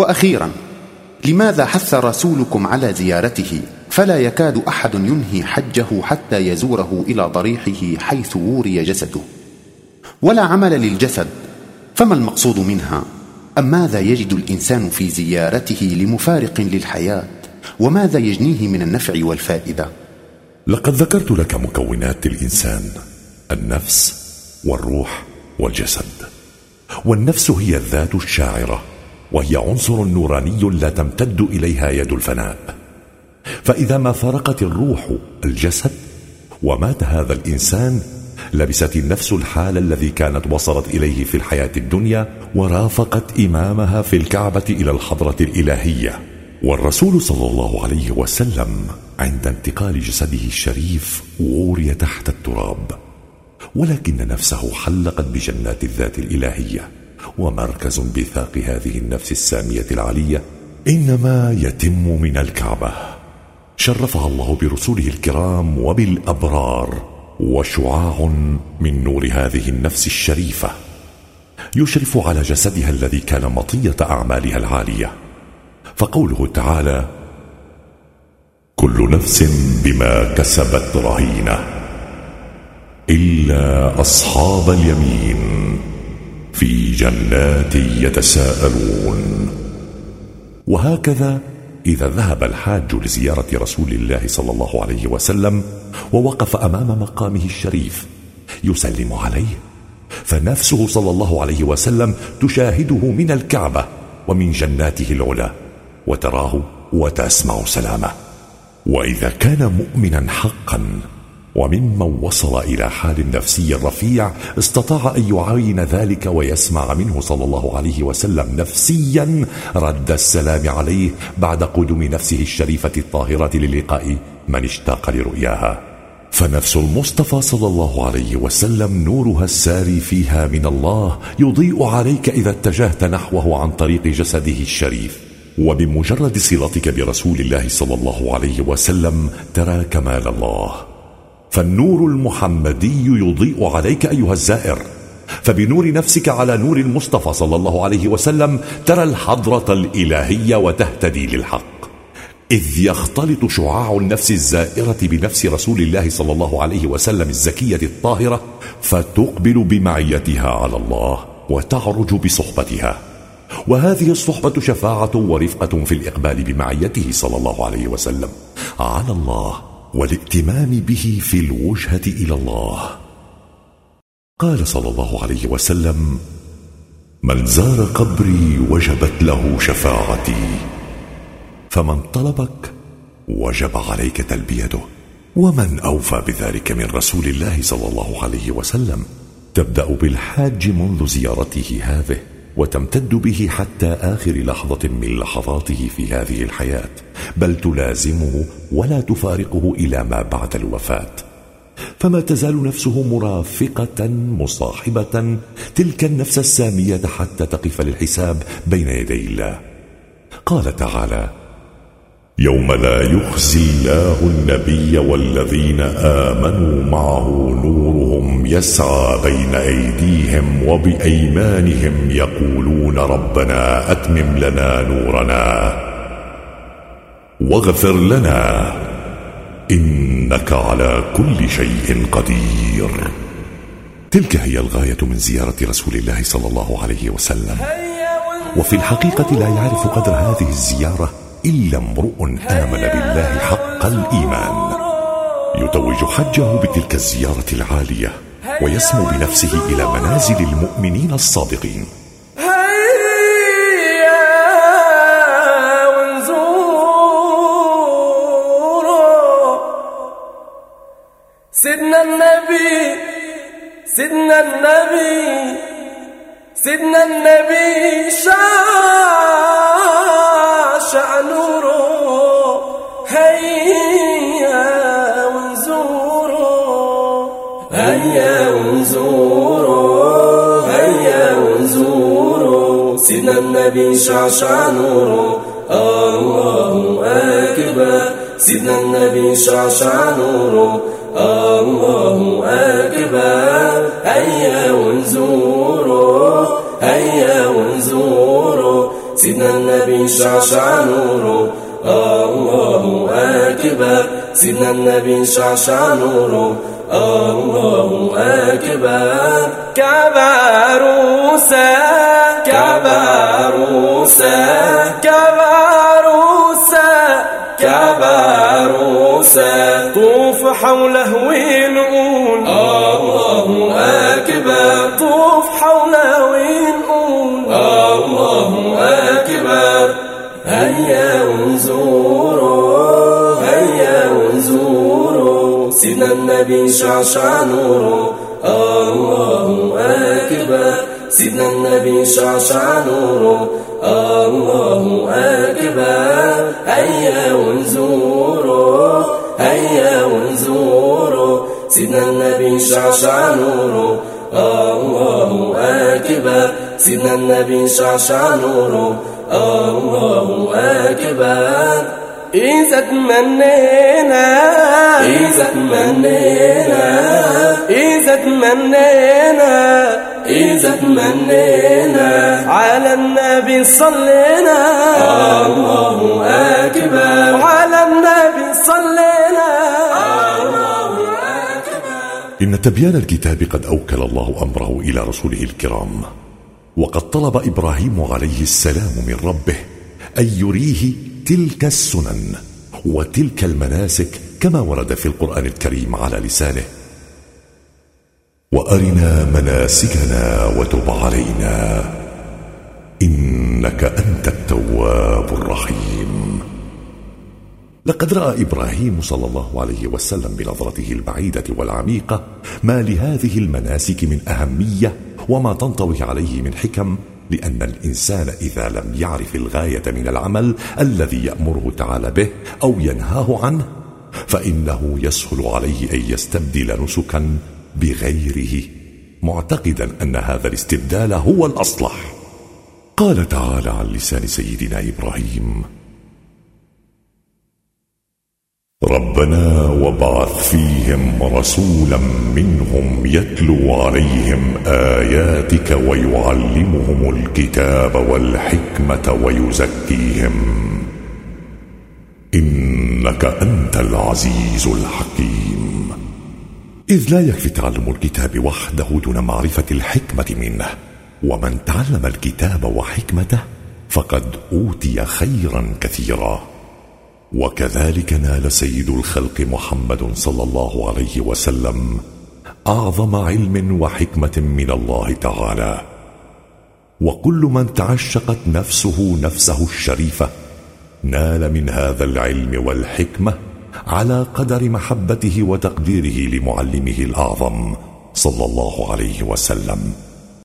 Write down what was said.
وأخيرا لماذا حث رسولكم على زيارته؟ فلا يكاد أحد ينهي حجه حتى يزوره إلى ضريحه حيث وري جسده. ولا عمل للجسد فما المقصود منها؟ أم ماذا يجد الإنسان في زيارته لمفارق للحياة؟ وماذا يجنيه من النفع والفائدة؟ لقد ذكرت لك مكونات الإنسان النفس والروح والجسد. والنفس هي الذات الشاعرة. وهي عنصر نوراني لا تمتد إليها يد الفناء. فإذا ما فرقت الروح الجسد ومات هذا الإنسان لبست النفس الحال الذي كانت وصلت إليه في الحياة الدنيا ورافقت إمامها في الكعبة إلى الحضرة الإلهية. والرسول صلى الله عليه وسلم عند انتقال جسده الشريف ووري تحت التراب. ولكن نفسه حلقت بجنات الذات الإلهية. ومركز بثاق هذه النفس السامية العليه إنما يتم من الكعبة. شرفها الله برسوله الكرام وبالأبرار وشعاع من نور هذه النفس الشريفة. يشرف على جسدها الذي كان مطية أعمالها العالية. فقوله تعالى كل نفس بما كسبت رهينة إلا أصحاب اليمين. في جنات يتساءلون. وهكذا إذا ذهب الحاج لزيارة رسول الله صلى الله عليه وسلم ووقف أمام مقامه الشريف يسلم عليه فنفسه صلى الله عليه وسلم تشاهده من الكعبة ومن جناته العلى وتراه وتسمع سلامه. وإذا كان مؤمنا حقا وممن وصل إلى حال نفسي رفيع استطاع أن يعاين ذلك ويسمع منه صلى الله عليه وسلم نفسيا رد السلام عليه بعد قدوم نفسه الشريفة الطاهرة للقاء من اشتاق لرؤياها. فنفس المصطفى صلى الله عليه وسلم نورها الساري فيها من الله يضيء عليك إذا اتجهت نحوه عن طريق جسده الشريف. وبمجرد صلتك برسول الله صلى الله عليه وسلم ترى كمال الله. فالنور المحمدي يضيء عليك أيها الزائر. فبنور نفسك على نور المصطفى صلى الله عليه وسلم ترى الحضرة الإلهية وتهتدي للحق. إذ يختلط شعاع النفس الزائرة بنفس رسول الله صلى الله عليه وسلم الزكية الطاهرة فتقبل بمعيتها على الله وتعرج بصحبتها. وهذه الصحبة شفاعة ورفقة في الإقبال بمعيته صلى الله عليه وسلم. على الله والائتمام به في الوجهة إلى الله. قال صلى الله عليه وسلم من زار قبري وجبت له شفاعتي. فمن طلبك وجب عليك تلبيته. ومن أوفى بذلك من رسول الله صلى الله عليه وسلم. تبدأ بالحاج منذ زيارته هذه. وتمتد به حتى آخر لحظة من لحظاته في هذه الحياة. بل تلازمه ولا تفارقه إلى ما بعد الوفاة. فما تزال نفسه مرافقة مصاحبة تلك النفس السامية حتى تقف للحساب بين يدي الله. قال تعالى يوم لا يخزي الله النبي والذين آمنوا معه نورهم يسعى بين أيديهم وبأيمانهم يقولون ربنا أتمم لنا نورنا واغفر لنا إنك على كل شيء قدير. تلك هي الغاية من زيارة رسول الله صلى الله عليه وسلم. وفي الحقيقة لا يعرف قدر هذه الزيارة إلا امرؤ آمن بالله حق الإيمان. يتوج حجه بتلك الزيارة العالية ويسمو بنفسه إلى منازل المؤمنين الصادقين. سيدنا النبي سيدنا النبي سيدنا النبي شاشع نوره. هيا ونزوره هيا ونزوره هيا ونزوره سيدنا النبي شاشع نوره. الله أكبر. سيدنا النبي شاشع نوره. الله أكبر. هيا ونزوره سيدنا النبي شعشع نوره الله أكبر. سيدنا النبي شعشع نوره الله أكبر. كعبة عروسة كعبة عروسة طوف حوله شعشع نوره الله أكبر. سيدنا النبي شعشع نوره الله أكبر. هيا ونزوروا هيا ونزوروا سيدنا النبي شعشع نوره الله أكبر. سيدنا النبي شعشع نوره الله أكبر. إذا تمنينا إذا تمنينا إذا تمنينا إذا تمنينا على النبي صلينا. الله أكبر. على النبي صلينا. إن تبيان الكتاب قد أوكل الله أمره إلى رسوله الكرام وقد طلب إبراهيم عليه السلام من ربه أن يريه تلك السنن وتلك المناسك كما ورد في القرآن الكريم على لسانه. وأرنا مناسكنا وتب علينا إنك أنت التواب الرحيم. لقد رأى إبراهيم صلى الله عليه وسلم بنظرته البعيدة والعميقة ما لهذه المناسك من أهمية وما تنطوي عليه من حكم لأن الإنسان إذا لم يعرف الغاية من العمل الذي يأمره تعالى به أو ينهاه عنه فإنه يسهل عليه أن يستبدل نسكا بغيره معتقدا أن هذا الاستبدال هو الأصلح. قال تعالى عن لسان سيدنا إبراهيم ربنا وابعث فيهم رسولا منهم يتلو عليهم آياتك ويعلمهم الكتاب والحكمة ويزكيهم. إنك أنت العزيز الحكيم. إذ لا يكفي تعلم الكتاب وحده دون معرفة الحكمة منه. ومن تعلم الكتاب وحكمته فقد أوتي خيرا كثيرا. وكذلك نال سيد الخلق محمد صلى الله عليه وسلم أعظم علم وحكمة من الله تعالى. وكل من تعشقت نفسه نفسه الشريفة نال من هذا العلم والحكمة على قدر محبته وتقديره لمعلمه الأعظم صلى الله عليه وسلم.